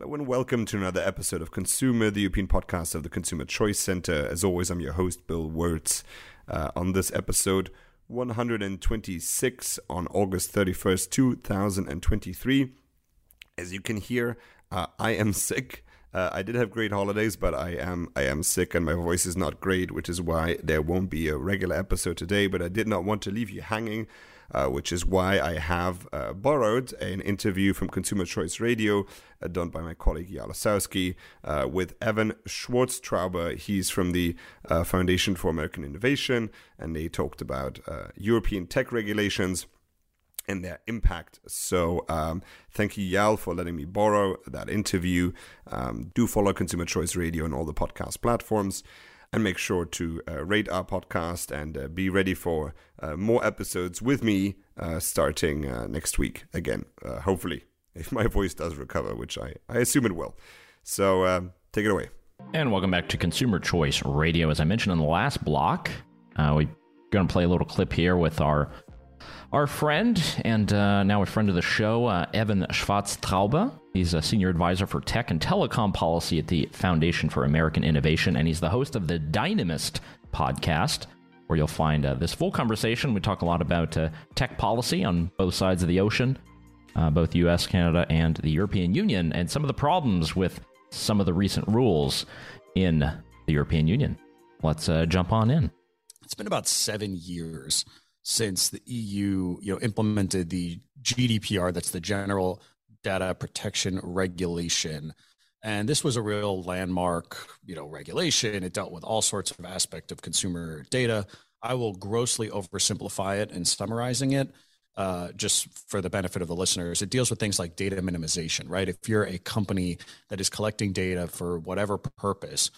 Hello and welcome to another episode of ConsEUmer, the European podcast of the Consumer Choice Center. As always, I'm your host, Bill Wirtz. Uh, on this episode 126 on August 31st, 2023. As you can hear, uh, I am sick. Uh, I did have great holidays, but I am I am sick and my voice is not great, which is why there won't be a regular episode today. But I did not want to leave you hanging uh, which is why I have uh, borrowed an interview from Consumer Choice Radio uh, done by my colleague Ossowski uh, with Evan Schwarztrauber. He's from the uh, Foundation for American Innovation, and they talked about European tech regulations and their impact. So, um, thank you, Yaël, for letting me borrow that interview. Um, do follow Consumer Choice Radio on all the podcast platforms and make sure to uh, rate our podcast and uh, be ready for uh, more episodes with me uh, starting uh, next week again, hopefully, if my voice does recover, which I, I assume it will. So um, take it away. And welcome back to Consumer Choice Radio. As I mentioned in the last block, we're going to play a little clip here with our our friend and uh, now a friend of the show, uh, Evan Schwarztrauber. He's a senior advisor for tech and telecom policy at the Foundation for American Innovation, and he's the host of the Dynamist podcast, where you'll find uh, this full conversation. We talk a lot about uh, tech policy on both sides of the ocean, uh, both US, Canada, and the European Union, and some of the problems with some of the recent rules in the European Union. Let's uh, jump on in. It's been about seven years since the EU, you know, implemented the GDPR, that's the General Data Protection Regulation. And this was a real landmark, you know, regulation. It dealt with all sorts of aspect of consumer data. I will grossly oversimplify it in summarizing it. Uh, just for the benefit of the listeners, it deals with things like data minimization, right? If you're a company that is collecting data for whatever purpose,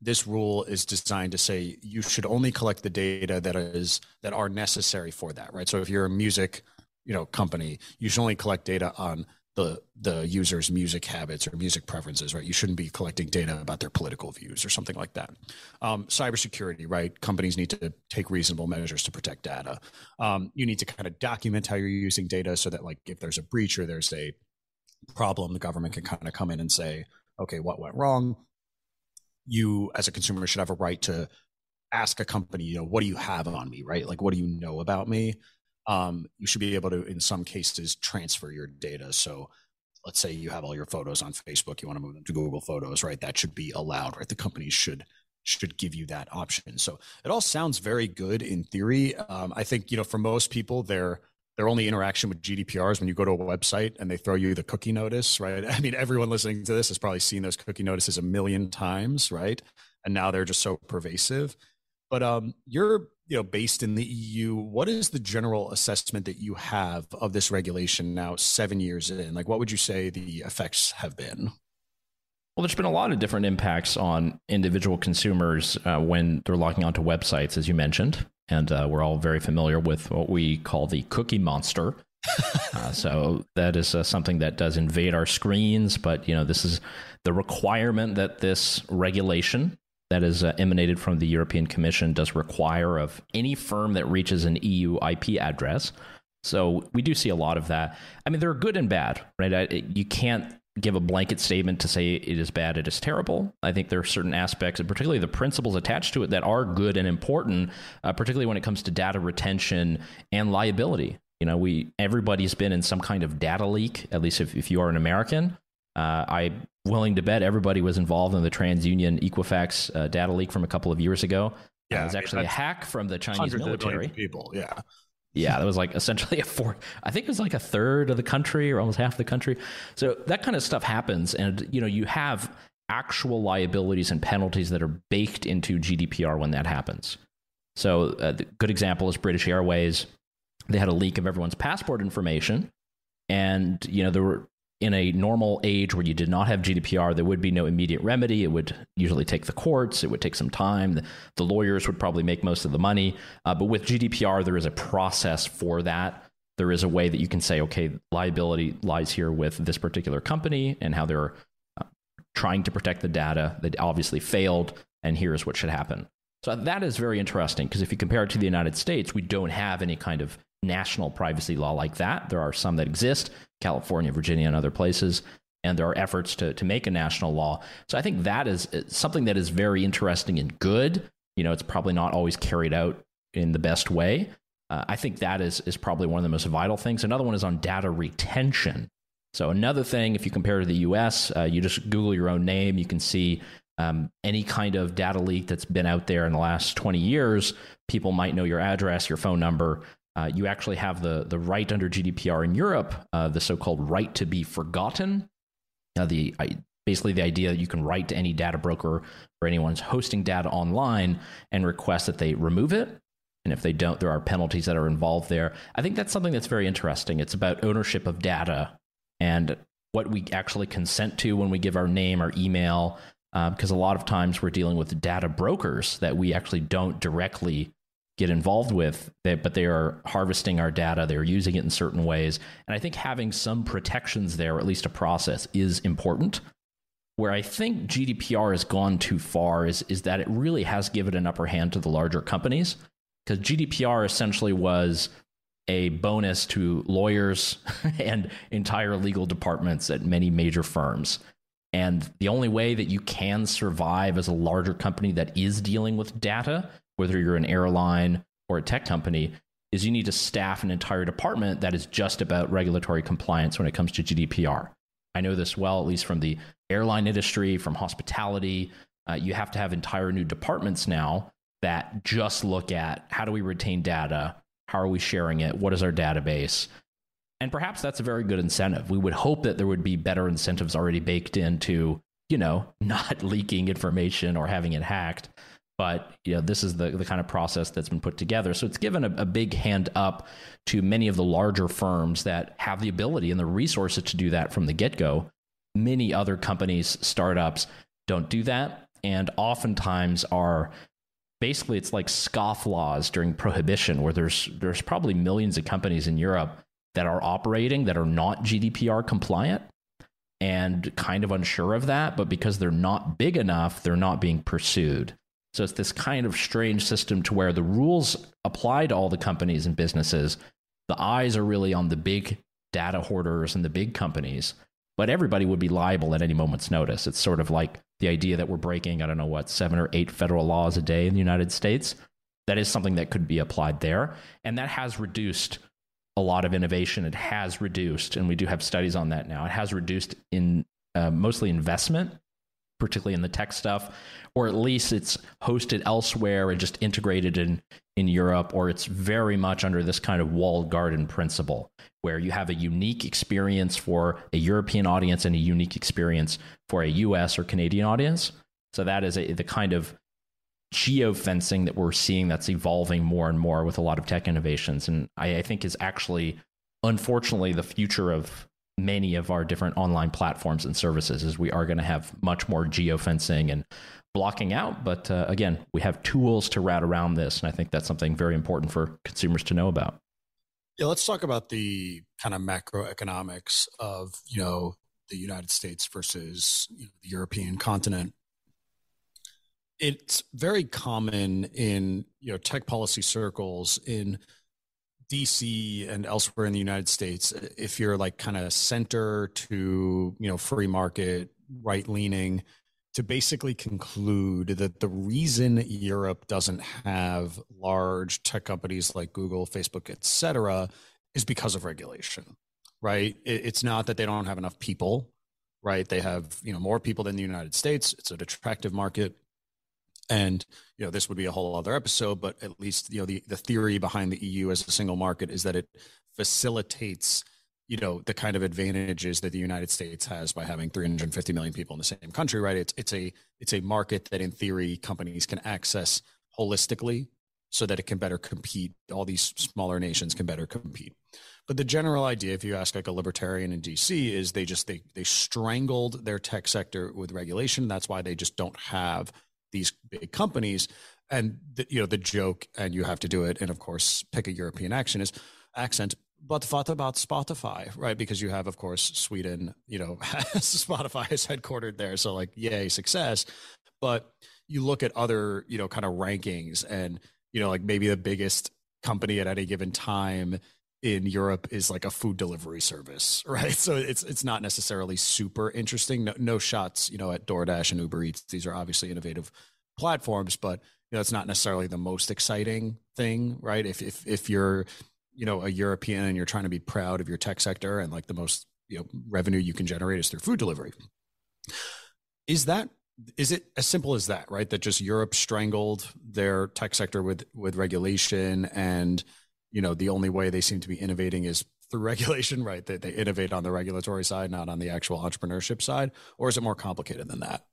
this rule is designed to say you should only collect the data that is that are necessary for that right? So if you're a music you know company you should only collect data on the the user's music habits or music preferences right? You shouldn't be collecting data about their political views or something like that. Um, cybersecurity right? Companies need to take reasonable measures to protect data. Um, you need to kind of document how you're using data so that like if there's a breach or there's a problem the government can kind of come in and say okay what went wrong you as a consumer should have a right to ask a company, you know, what do you have on me, right? Like, what do you know about me? Um, you should be able to, in some cases, transfer your data. So, let's say you have all your photos on Facebook, you want to move them to Google Photos, right? That should be allowed, right? The companies should should give you that option. So it all sounds very good in theory. Um, I think you know for most people, they're their only interaction with GDPR is when you go to a website and they throw you the cookie notice, right? I mean, everyone listening to this has probably seen those cookie notices a million times, right? And now they're just so pervasive. But um, you're you know based in the EU. What is the general assessment that you have of this regulation now, seven years in? Like, what would you say the effects have been? Well, there's been a lot of different impacts on individual consumers uh, when they're logging onto websites, as you mentioned and uh, we're all very familiar with what we call the cookie monster. uh, so that is uh, something that does invade our screens, but you know this is the requirement that this regulation that is uh, emanated from the European Commission does require of any firm that reaches an EU IP address. So we do see a lot of that. I mean, they're good and bad, right? I, you can't give a blanket statement to say it is bad, it is terrible. I think there are certain aspects, and particularly the principles attached to it, that are good and important, uh, particularly when it comes to data retention and liability. You know, we everybody's been in some kind of data leak. At least if, if you are an American, uh, I'm willing to bet everybody was involved in the TransUnion Equifax uh, data leak from a couple of years ago. Yeah, uh, it was actually a hack from the Chinese military. People, yeah. Yeah, that was like essentially a four. I think it was like a third of the country or almost half the country. So that kind of stuff happens, and you know you have actual liabilities and penalties that are baked into GDPR when that happens. So a uh, good example is British Airways. They had a leak of everyone's passport information, and you know there were in a normal age where you did not have GDPR, there would be no immediate remedy. It would usually take the courts. It would take some time. The, the lawyers would probably make most of the money. Uh, but with GDPR, there is a process for that. There is a way that you can say, okay, liability lies here with this particular company and how they're uh, trying to protect the data that obviously failed, and here's what should happen. So that is very interesting because if you compare it to the United States, we don't have any kind of national privacy law like that. There are some that exist, California, Virginia, and other places. and there are efforts to, to make a national law. So I think that is something that is very interesting and good. You know, it's probably not always carried out in the best way. Uh, I think that is, is probably one of the most vital things. Another one is on data retention. So, another thing, if you compare to the US, uh, you just Google your own name, you can see um, any kind of data leak that's been out there in the last 20 years. People might know your address, your phone number. Uh, you actually have the, the right under GDPR in Europe, uh, the so called right to be forgotten. Now, the basically the idea that you can write to any data broker or anyone's hosting data online and request that they remove it. And if they don't, there are penalties that are involved there. I think that's something that's very interesting. It's about ownership of data and what we actually consent to when we give our name, our email, uh, because a lot of times we're dealing with data brokers that we actually don't directly get involved with, but they are harvesting our data, they're using it in certain ways. And I think having some protections there, or at least a process, is important. Where I think GDPR has gone too far is, is that it really has given an upper hand to the larger companies. Because GDPR essentially was a bonus to lawyers and entire legal departments at many major firms. And the only way that you can survive as a larger company that is dealing with data, whether you're an airline or a tech company, is you need to staff an entire department that is just about regulatory compliance when it comes to GDPR. I know this well, at least from the airline industry, from hospitality. Uh, you have to have entire new departments now that just look at how do we retain data? How are we sharing it? What is our database? And perhaps that's a very good incentive. We would hope that there would be better incentives already baked into, you know, not leaking information or having it hacked. But you know, this is the, the kind of process that's been put together. So it's given a, a big hand up to many of the larger firms that have the ability and the resources to do that from the get go. Many other companies, startups don't do that, and oftentimes are basically it's like scofflaws during prohibition, where there's there's probably millions of companies in Europe that are operating that are not GDPR compliant and kind of unsure of that, but because they're not big enough, they're not being pursued. So it's this kind of strange system to where the rules apply to all the companies and businesses. The eyes are really on the big data hoarders and the big companies, but everybody would be liable at any moment's notice. It's sort of like the idea that we're breaking, I don't know what, seven or eight federal laws a day in the United States. That is something that could be applied there. And that has reduced a lot of innovation. It has reduced, and we do have studies on that now. It has reduced in uh, mostly investment, particularly in the tech stuff, or at least it's hosted elsewhere and just integrated in in Europe, or it's very much under this kind of walled garden principle, where you have a unique experience for a European audience and a unique experience for a U.S. or Canadian audience. So that is a, the kind of geofencing that we're seeing that's evolving more and more with a lot of tech innovations. And I, I think is actually, unfortunately, the future of many of our different online platforms and services is we are going to have much more geofencing and blocking out. But uh, again, we have tools to route around this. And I think that's something very important for consumers to know about. Yeah, let's talk about the kind of macroeconomics of, you know, the United States versus you know, the European continent it's very common in you know tech policy circles in DC and elsewhere in the United States if you're like kind of center to you know free market right leaning to basically conclude that the reason Europe doesn't have large tech companies like Google, Facebook, etc., is because of regulation. Right? It's not that they don't have enough people. Right? They have you know more people than the United States. It's an attractive market and you know this would be a whole other episode but at least you know the, the theory behind the eu as a single market is that it facilitates you know the kind of advantages that the united states has by having 350 million people in the same country right? It's it's a it's a market that in theory companies can access holistically so that it can better compete all these smaller nations can better compete. But the general idea if you ask like a libertarian in dc is they just they they strangled their tech sector with regulation. That's why they just don't have these big companies and the, you know the joke and you have to do it and of course pick a european action is accent but what about spotify right? Because you have of course sweden you know spotify is headquartered there so like yay success. But you look at other you know kind of rankings and you know like maybe the biggest company at any given time in Europe is like a food delivery service, right? So it's it's not necessarily super interesting. No, no shots, you know, at DoorDash and Uber Eats. These are obviously innovative platforms, but you know, it's not necessarily the most exciting thing, right? If if if you're, you know, a European and you're trying to be proud of your tech sector and like the most, you know, revenue you can generate is through food delivery. Is that is it as simple as that, right? That just Europe strangled their tech sector with with regulation and you know the only way they seem to be innovating is through regulation, right? That they, they innovate on the regulatory side, not on the actual entrepreneurship side, or is it more complicated than that?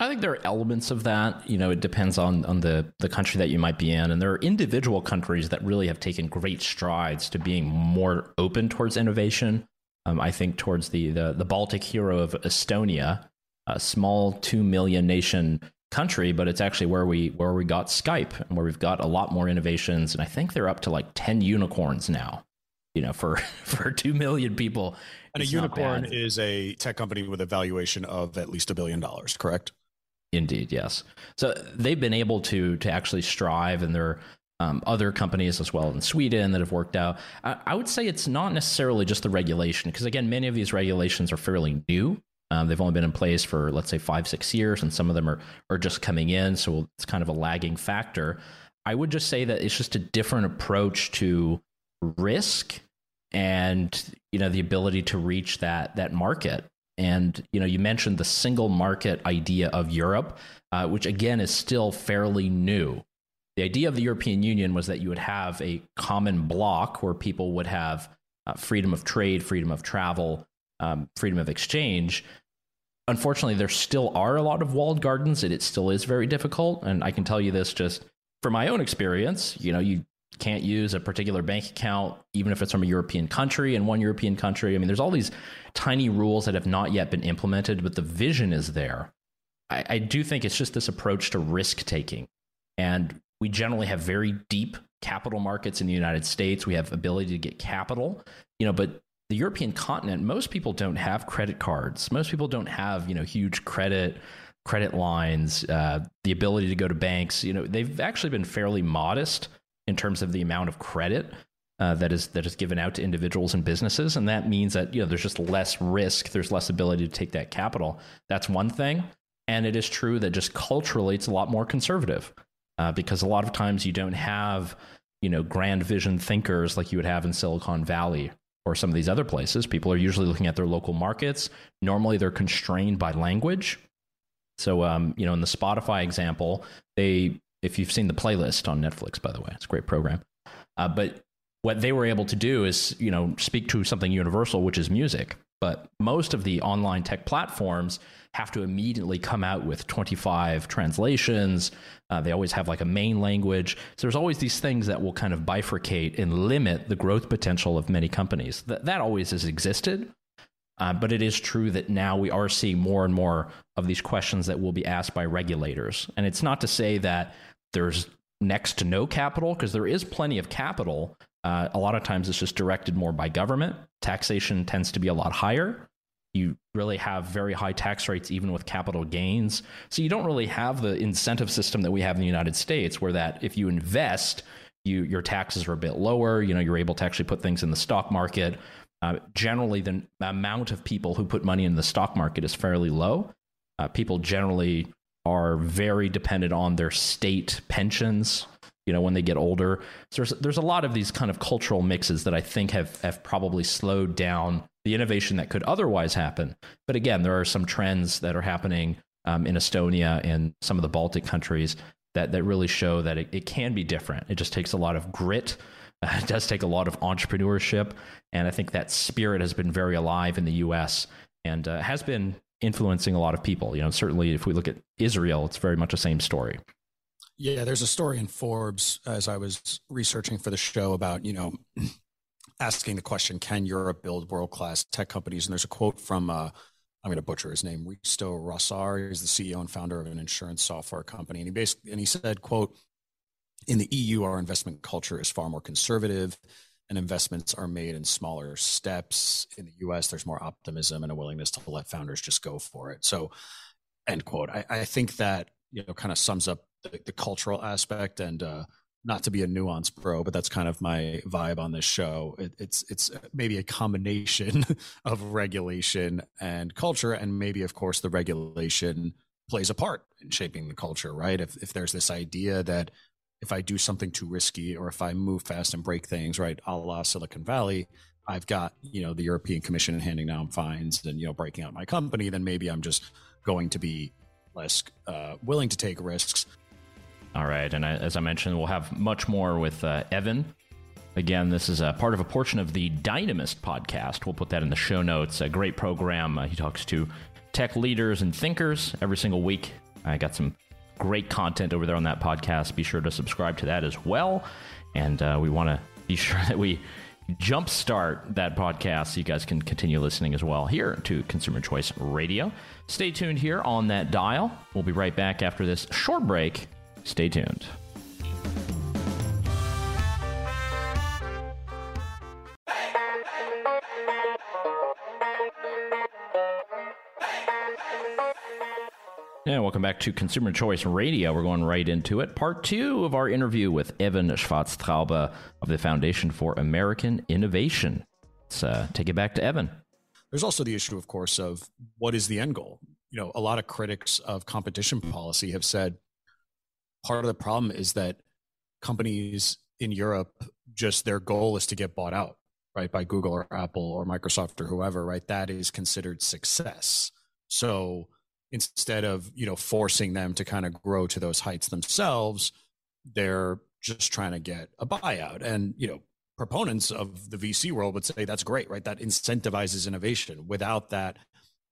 I think there are elements of that. You know, it depends on on the the country that you might be in, and there are individual countries that really have taken great strides to being more open towards innovation. Um, I think towards the, the the Baltic hero of Estonia, a small two million nation country, but it's actually where we where we got Skype and where we've got a lot more innovations. And I think they're up to like ten unicorns now. You know, for for two million people. And a unicorn is a tech company with a valuation of at least a billion dollars, correct? Indeed, yes. So they've been able to to actually strive, and there are um, other companies as well in Sweden that have worked out. I, I would say it's not necessarily just the regulation, because again, many of these regulations are fairly new. Um, they've only been in place for let's say five, six years, and some of them are are just coming in, so it's kind of a lagging factor. I would just say that it's just a different approach to risk and you know the ability to reach that that market. And you know you mentioned the single market idea of Europe, uh, which again is still fairly new. The idea of the European Union was that you would have a common block where people would have uh, freedom of trade, freedom of travel, um, freedom of exchange unfortunately, there still are a lot of walled gardens, and it still is very difficult. And I can tell you this just from my own experience. You know, you can't use a particular bank account, even if it's from a European country in one European country. I mean, there's all these tiny rules that have not yet been implemented, but the vision is there. I, I do think it's just this approach to risk taking. And we generally have very deep capital markets in the United States. We have ability to get capital, you know, but the European continent, most people don't have credit cards. Most people don't have, you know, huge credit credit lines, uh, the ability to go to banks. You know, they've actually been fairly modest in terms of the amount of credit uh, that is that is given out to individuals and businesses, and that means that you know there's just less risk. There's less ability to take that capital. That's one thing, and it is true that just culturally, it's a lot more conservative uh, because a lot of times you don't have you know grand vision thinkers like you would have in Silicon Valley or some of these other places, people are usually looking at their local markets. Normally, they're constrained by language. So, um, you know, in the Spotify example, they, if you've seen the playlist on Netflix, by the way, it's a great program. Uh, but what they were able to do is, you know, speak to something universal, which is music. But most of the online tech platforms have to immediately come out with 25 translations. Uh, they always have like a main language. So there's always these things that will kind of bifurcate and limit the growth potential of many companies. That, that always has existed. Uh, but it is true that now we are seeing more and more of these questions that will be asked by regulators. And it's not to say that there's next to no capital, because there is plenty of capital. Uh, a lot of times it's just directed more by government. Taxation tends to be a lot higher you really have very high tax rates even with capital gains. So you don't really have the incentive system that we have in the United States where that if you invest, you your taxes are a bit lower, you know, you're able to actually put things in the stock market. Uh, generally, the amount of people who put money in the stock market is fairly low. Uh, people generally are very dependent on their state pensions you know when they get older so there's there's a lot of these kind of cultural mixes that i think have have probably slowed down the innovation that could otherwise happen. But again, there are some trends that are happening um, in Estonia and some of the Baltic countries that, that really show that it, it can be different. It just takes a lot of grit. Uh, it does take a lot of entrepreneurship. And I think that spirit has been very alive in the US and uh, has been influencing a lot of people. You know, certainly if we look at Israel, it's very much the same story. Yeah, there's a story in Forbes as I was researching for the show about, you know, asking the question, can Europe build world class tech companies? And there's a quote from, uh, I'm going to butcher his name, Risto Rossar. He's the CEO and founder of an insurance software company. And he basically, and he said, quote, in the EU, our investment culture is far more conservative and investments are made in smaller steps. In the US, there's more optimism and a willingness to let founders just go for it. So, end quote. I, I think that, you know, kind of sums up the, the cultural aspect and, uh, not to be a nuance bro, but that's kind of my vibe on this show. It, it's it's maybe a combination of regulation and culture, and maybe of course the regulation plays a part in shaping the culture, right? If if there's this idea that if I do something too risky or if I move fast and break things, right, a la Silicon Valley, I've got you know the European Commission handing down fines and you know breaking out my company, then maybe I'm just going to be less uh, willing to take risks. All right, and as I mentioned, we'll have much more with uh, Evan. Again, this is a part of a portion of the Dynamist podcast. We'll put that in the show notes. A great program. Uh, he talks to tech leaders and thinkers every single week. I got some great content over there on that podcast. Be sure to subscribe to that as well. And uh, we want to be sure that we jumpstart that podcast so you guys can continue listening as well here to Consumer Choice Radio. Stay tuned here on that dial. We'll be right back after this short break. Stay tuned. Yeah, welcome back to Consumer Choice Radio. We're going right into it. Part two of our interview with Evan Schwarztrauber of the Foundation for American Innovation. Let's uh, take it back to Evan. There's also the issue, of course, of what is the end goal? You know, a lot of critics of competition policy have said part of the problem is that companies in Europe just their goal is to get bought out, right, by Google or Apple or Microsoft or whoever, right? That is considered success. So, instead of you know forcing them to kind of grow to those heights themselves they're just trying to get a buyout and you know proponents of the vc world would say that's great right that incentivizes innovation without that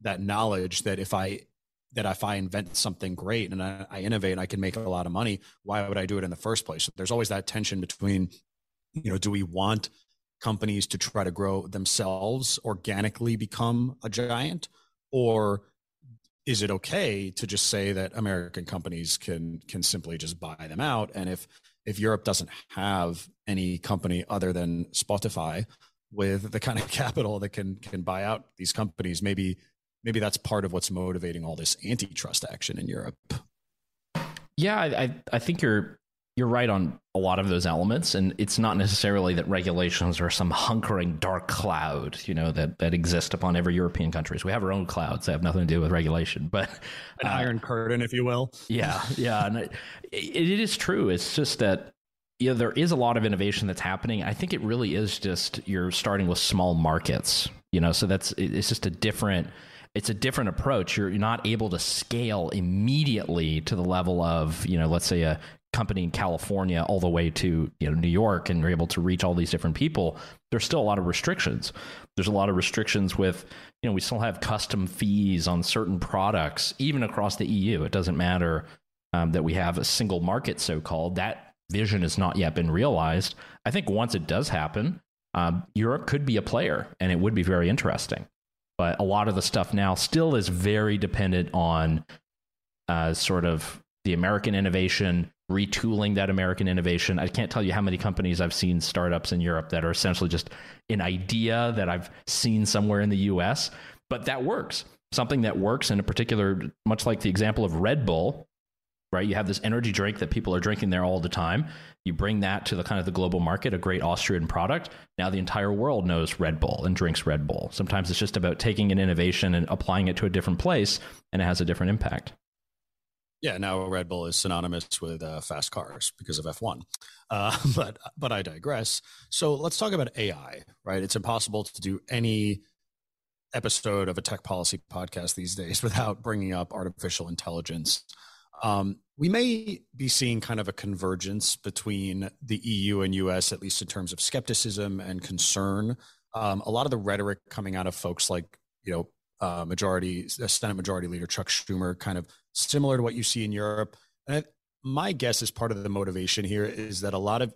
that knowledge that if i that if i invent something great and I, I innovate and i can make a lot of money why would i do it in the first place there's always that tension between you know do we want companies to try to grow themselves organically become a giant or is it okay to just say that American companies can can simply just buy them out? And if if Europe doesn't have any company other than Spotify with the kind of capital that can can buy out these companies, maybe maybe that's part of what's motivating all this antitrust action in Europe. Yeah, I I think you're you're right on a lot of those elements. And it's not necessarily that regulations are some hunkering dark cloud you know that that exist upon every european countries we have our own clouds that have nothing to do with regulation but an uh, iron curtain if you will. Yeah yeah. And it, it is true. It's just that you know, there is a lot of innovation that's happening. I think it really is just you're starting with small markets, you know, so that's it's just a different it's a different approach. You're, not able to scale immediately to the level of, you know, let's say a company in California all the way to you know New York and you're able to reach all these different people, there's still a lot of restrictions. There's a lot of restrictions with you know we still have custom fees on certain products even across the EU. It doesn't matter um, that we have a single market, so called. That vision has not yet been realized. I think once it does happen, um, Europe could be a player, and it would be very interesting. But a lot of the stuff now still is very dependent on uh, sort of the American innovation retooling that American innovation. I can't tell you how many companies I've seen startups in Europe that are essentially just an idea that I've seen somewhere in the US, but that works. Something that works in a particular, much like the example of Red Bull, right? You have this energy drink that people are drinking there all the time. You bring that to the kind of the global market, a great Austrian product. Now the entire world knows Red Bull and drinks Red Bull. Sometimes it's just about taking an innovation and applying it to a different place, and it has a different impact. Yeah, now Red Bull is synonymous with uh, fast cars because of F1. Uh, but but I digress. So let's talk about AI. Right, it's impossible to do any episode of a tech policy podcast these days without bringing up artificial intelligence. Um, we may be seeing kind of a convergence between the EU and US, at least in terms of skepticism and concern. Um, a lot of the rhetoric coming out of folks like you know uh, majority Senate Majority Leader Chuck Schumer, kind of similar to what you see in Europe. And I, my guess is part of the motivation here is that a lot of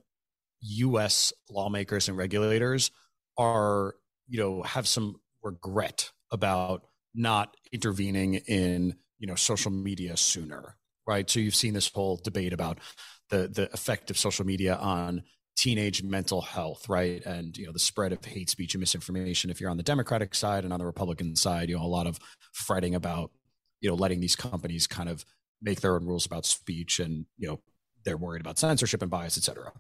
U.S. lawmakers and regulators are, you know, have some regret about not intervening in, you know, social media sooner, right? So you've seen this whole debate about the the effect of social media on teenage mental health, right? And you know the spread of hate speech and misinformation. If you're on the Democratic side and on the Republican side, you know a lot of fretting about you know letting these companies kind of make their own rules about speech and you know they're worried about censorship and bias, etc.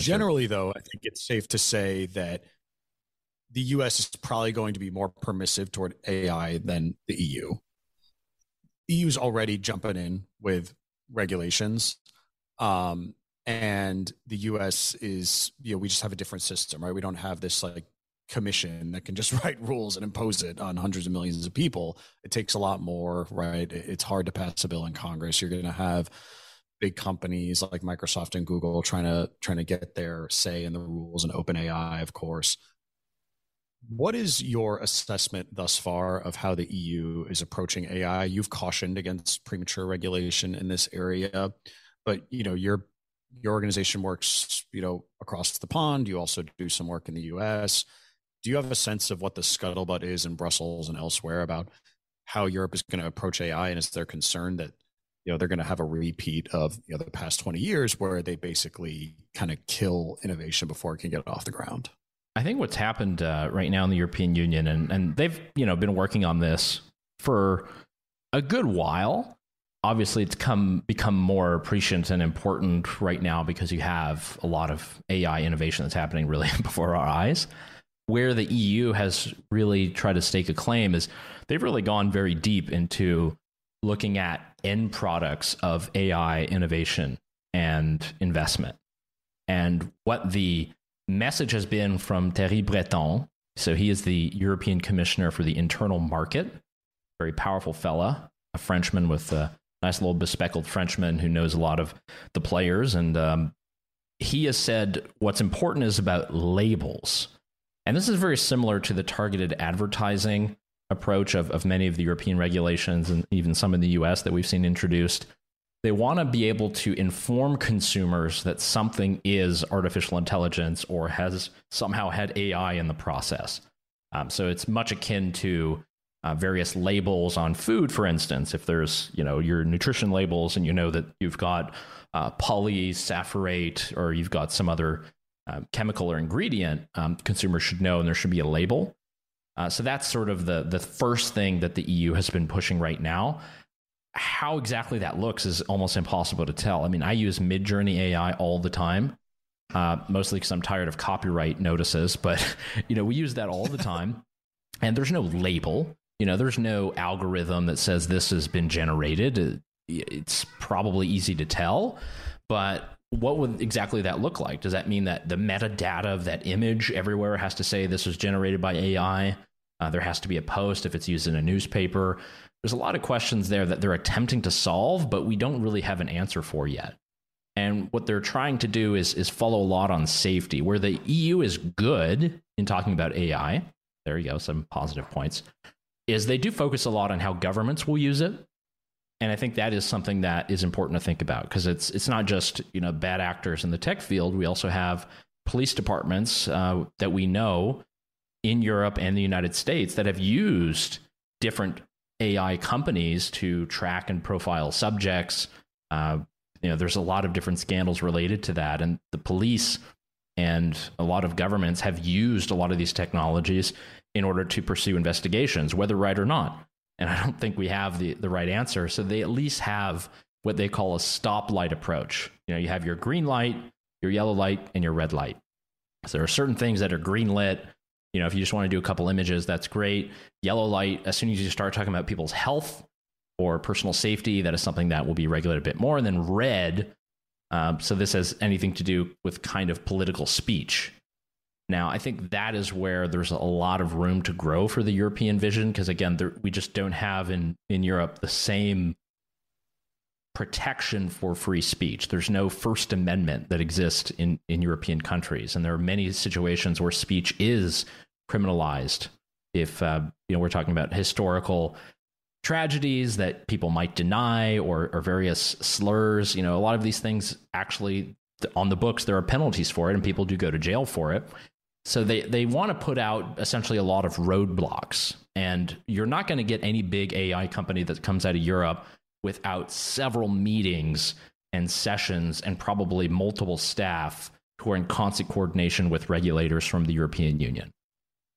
Generally, though, I think it's safe to say that the US is probably going to be more permissive toward AI than the EU. EU's already jumping in with regulations. Um, and the US is, you know, we just have a different system, right? We don't have this like commission that can just write rules and impose it on hundreds of millions of people. It takes a lot more, right? It's hard to pass a bill in Congress. You're going to have big companies like Microsoft and Google trying to trying to get their say in the rules and OpenAI, of course. What is your assessment thus far of how the EU is approaching AI? You've cautioned against premature regulation in this area, but you know your your organization works you know across the pond. You also do some work in the US. Do you have a sense of what the scuttlebutt is in Brussels and elsewhere about how Europe is going to approach AI, and is there concern that you know they're going to have a repeat of you know the past 20 years where they basically kind of kill innovation before it can get off the ground I think what's happened uh, right now in the European Union, and, and they've you know been working on this for a good while. Obviously, it's come become more prescient and important right now because you have a lot of AI innovation that's happening really before our eyes. Where the EU has really tried to stake a claim is they've really gone very deep into looking at end products of AI innovation and investment. And what the message has been from Thierry Breton. So he is the European Commissioner for the Internal Market, very powerful fella, a Frenchman with a nice little bespectacled Frenchman who knows a lot of the players. And um, he has said what's important is about labels. And this is very similar to the targeted advertising approach of, of many of the European regulations and even some in the US that we've seen introduced they want to be able to inform consumers that something is artificial intelligence or has somehow had AI in the process. Um, so it's much akin to uh, various labels on food, for instance. If there's you know your nutrition labels and you know that you've got uh, polysaccharide or you've got some other uh, chemical or ingredient, um, consumers should know, and there should be a label. Uh, so that's sort of the the first thing that the EU has been pushing right now how exactly that looks is almost impossible to tell. I mean, I use Midjourney AI all the time, uh, mostly because I'm tired of copyright notices. But you know, we use that all the time, and there's no label. You know, there's no algorithm that says this has been generated. It's probably easy to tell, but what would exactly that look like? Does that mean that the metadata of that image everywhere has to say this was generated by AI? Uh, there has to be a post if it's used in a newspaper there's a lot of questions there that they're attempting to solve, but we don't really have an answer for yet. And what they're trying to do is, is follow a lot on safety, where the EU is good in talking about AI. There you go, some positive points. Is they do focus a lot on how governments will use it. And I think that is something that is important to think about because it's it's not just you know bad actors in the tech field. We also have police departments uh, that we know in Europe and the United States that have used different AI companies to track and profile subjects. Uh, you know, there's a lot of different scandals related to that, and the police and a lot of governments have used a lot of these technologies in order to pursue investigations, whether right or not. And I don't think we have the, the right answer. So they at least have what they call a stoplight approach. You know, you have your green light, your yellow light, and your red light. So there are certain things that are green lit you know, if you just want to do a couple images, that's great. Yellow light, as soon as you start talking about people's health or personal safety, that is something that will be regulated a bit more. And then red, um, so this has anything to do with kind of political speech. Now, I think that is where there's a lot of room to grow for the European vision, because again, there, we just don't have in, in Europe the same protection for free speech. There's no First Amendment that exists in, in European countries. And there are many situations where speech is criminalized. If uh, you know, we're talking about historical tragedies that people might deny or, or various slurs. You know, a lot of these things actually on the books there are penalties for it, and people do go to jail for it. So they they want to put out essentially a lot of roadblocks, and you're not going to get any big AI company that comes out of Europe without several meetings and sessions and probably multiple staff who are in constant coordination with regulators from the European Union.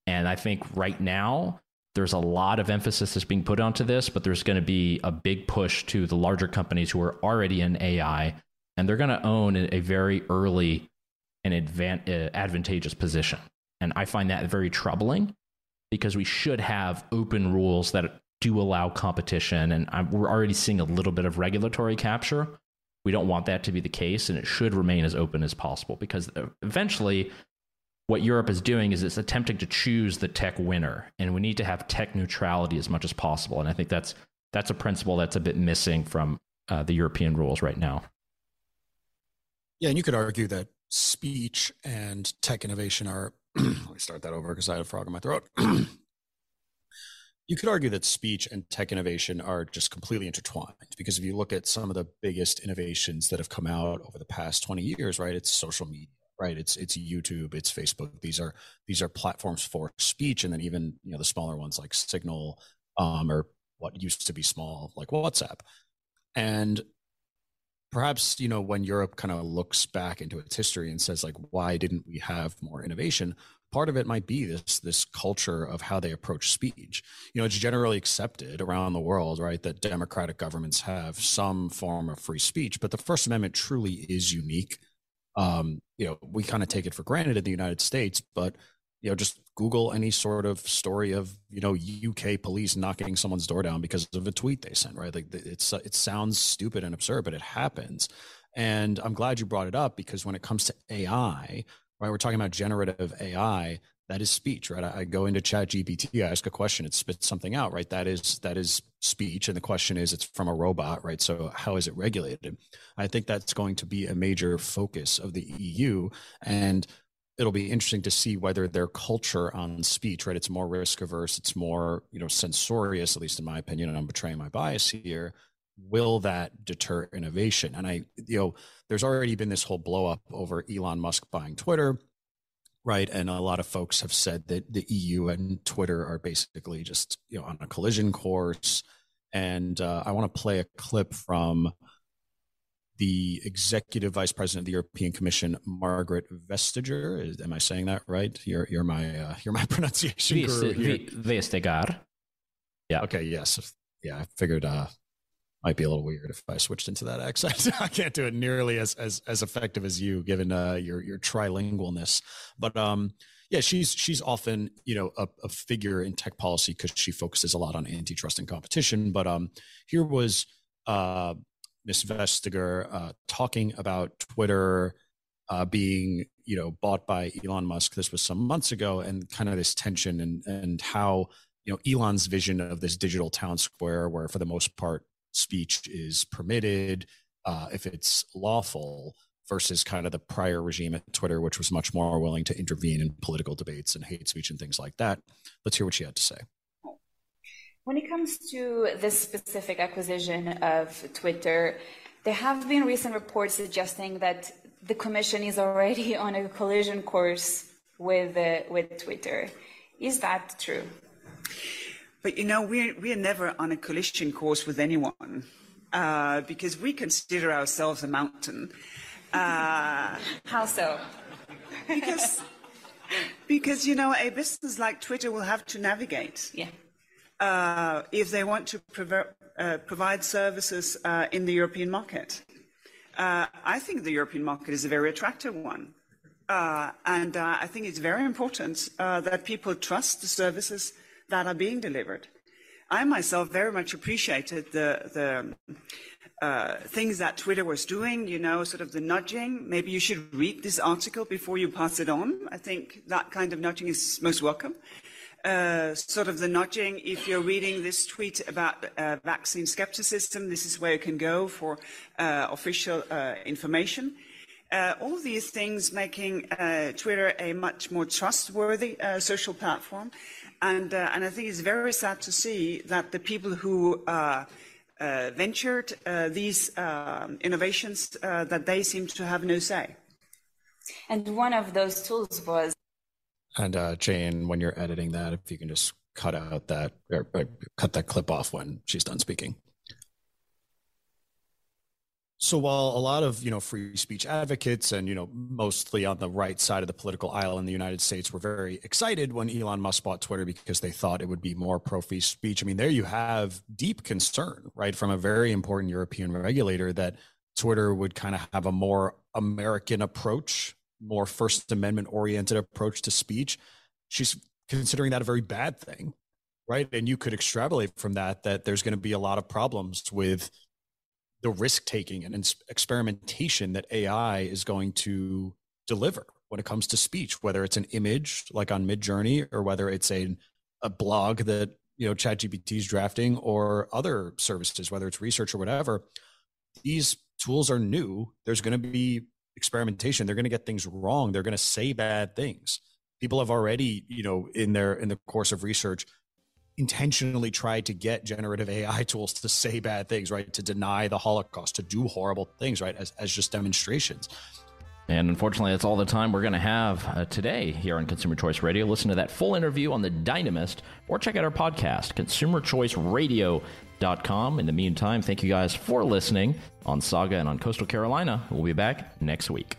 And I think right now, there's a lot of emphasis that's being put onto this, but there's going to be a big push to the larger companies who are already in AI, and they're going to own a very early and advan- uh, advantageous position. And I find that very troubling because we should have open rules that do allow competition. And I'm, we're already seeing a little bit of regulatory capture. We don't want that to be the case, and it should remain as open as possible because uh, eventually what Europe is doing is it's attempting to choose the tech winner, and we need to have tech neutrality as much as possible. And I think that's that's a principle that's a bit missing from uh, the European rules right now. Yeah, and you could argue that speech and tech innovation are. let me start that over because I had a frog in my throat. you could argue that speech and tech innovation are just completely intertwined because if you look at some of the biggest innovations that have come out over the past 20 years right it's social media right it's it's youtube it's facebook. These are these are platforms for speech and then even you know the smaller ones like signal um, or what used to be small like whatsapp. And perhaps you know when europe kind of looks back into its history and says like why didn't we have more innovation part of it might be this this culture of how they approach speech you know it's generally accepted around the world right that democratic governments have some form of free speech but the first amendment truly is unique um, you know, we kind of take it for granted in the United States, but you know, just Google any sort of story of you know UK police knocking someone's door down because of a tweet they sent. Right? Like it's it sounds stupid and absurd, but it happens. And I'm glad you brought it up because when it comes to AI, right, we're talking about generative AI that is speech right? I, I, go into chat gpt i ask a question it spits something out right? That is that is speech and the question is it's from a robot right? So how is it regulated? I think that's going to be a major focus of the eu and it'll be interesting to see whether their culture on speech right it's more risk averse it's more you know censorious at least in my opinion and i'm betraying my bias here will that deter innovation and i you know there's already been this whole blow up over elon musk buying twitter right? And a lot of folks have said that the EU and Twitter are basically just you know on a collision course. And uh, I want to play a clip from the executive vice president of the European Commission, Margaret Vestager. Is, am I saying that right? You're you're my uh, you're my pronunciation guru here. Vestager. Yeah. Okay. Yes. Yeah. I figured uh, might be a little weird if I switched into that accent. I can't do it nearly as as as effective as you, given uh, your your trilingualness. But um, yeah, she's she's often you know a, a figure in tech policy because she focuses a lot on antitrust and competition. But um, here was uh, Miss Vestager uh, talking about Twitter uh, being you know bought by Elon Musk. This was some months ago, and kind of this tension and and how you know Elon's vision of this digital town square, where for the most part speech is permitted, uh, if it's lawful, versus kind of the prior regime at Twitter, which was much more willing to intervene in political debates and hate speech and things like that. Let's hear what she had to say. When it comes to this specific acquisition of Twitter, there have been recent reports suggesting that the Commission is already on a collision course with uh, with Twitter. Is that true? But you know, we're, we're never on a collision course with anyone uh, because we consider ourselves a mountain. Uh, How so? because, because, you know, a business like Twitter will have to navigate. Yeah. Uh, if they want to uh, provide services uh, in the European market. Uh, I think the European market is a very attractive one. and I think it's very important that people trust the services that are being delivered. I myself very much appreciated the, the uh, things that Twitter was doing, you know, sort of the nudging. Maybe you should read this article before you pass it on. I think that kind of nudging is most welcome. Uh, sort of the nudging, if you're reading this tweet about uh, vaccine skepticism, this is where you can go for uh, official uh, information. Uh, all these things making Twitter a much more trustworthy social platform. And, uh, and I think it's very sad to see that the people who uh, uh, ventured uh, these um, innovations, uh, that they seem to have no say. And one of those tools was. And uh, Jane, when you're editing that, if you can just cut out that or, or cut that clip off when she's done speaking. So while a lot of you know free speech advocates and you know mostly on the right side of the political aisle in the United States were very excited when Elon Musk bought Twitter because they thought it would be more pro free speech. I mean, there you have deep concern, right, from a very important European regulator that Twitter would kind of have a more American approach, more First Amendment oriented approach to speech. She's considering that a very bad thing, right? And you could extrapolate from that that there's going to be a lot of problems with the risk taking and experimentation that AI is going to deliver when it comes to speech, whether it's an image like on Midjourney or whether it's a, a blog that you know ChatGPT is drafting or other services, whether it's research or whatever. These tools are new. There's going to be experimentation. They're going to get things wrong. They're going to say bad things. People have already, you know, in their in the course of research, intentionally tried to get generative AI tools to say bad things, right? To deny the Holocaust, to do horrible things, right? As, as just demonstrations. And unfortunately, that's all the time we're going to have uh, today here on Consumer Choice Radio. Listen to that full interview on The Dynamist or check out our podcast, consumerchoiceradio.com. In the meantime, thank you guys for listening on Saga and on Coastal Carolina. We'll be back next week.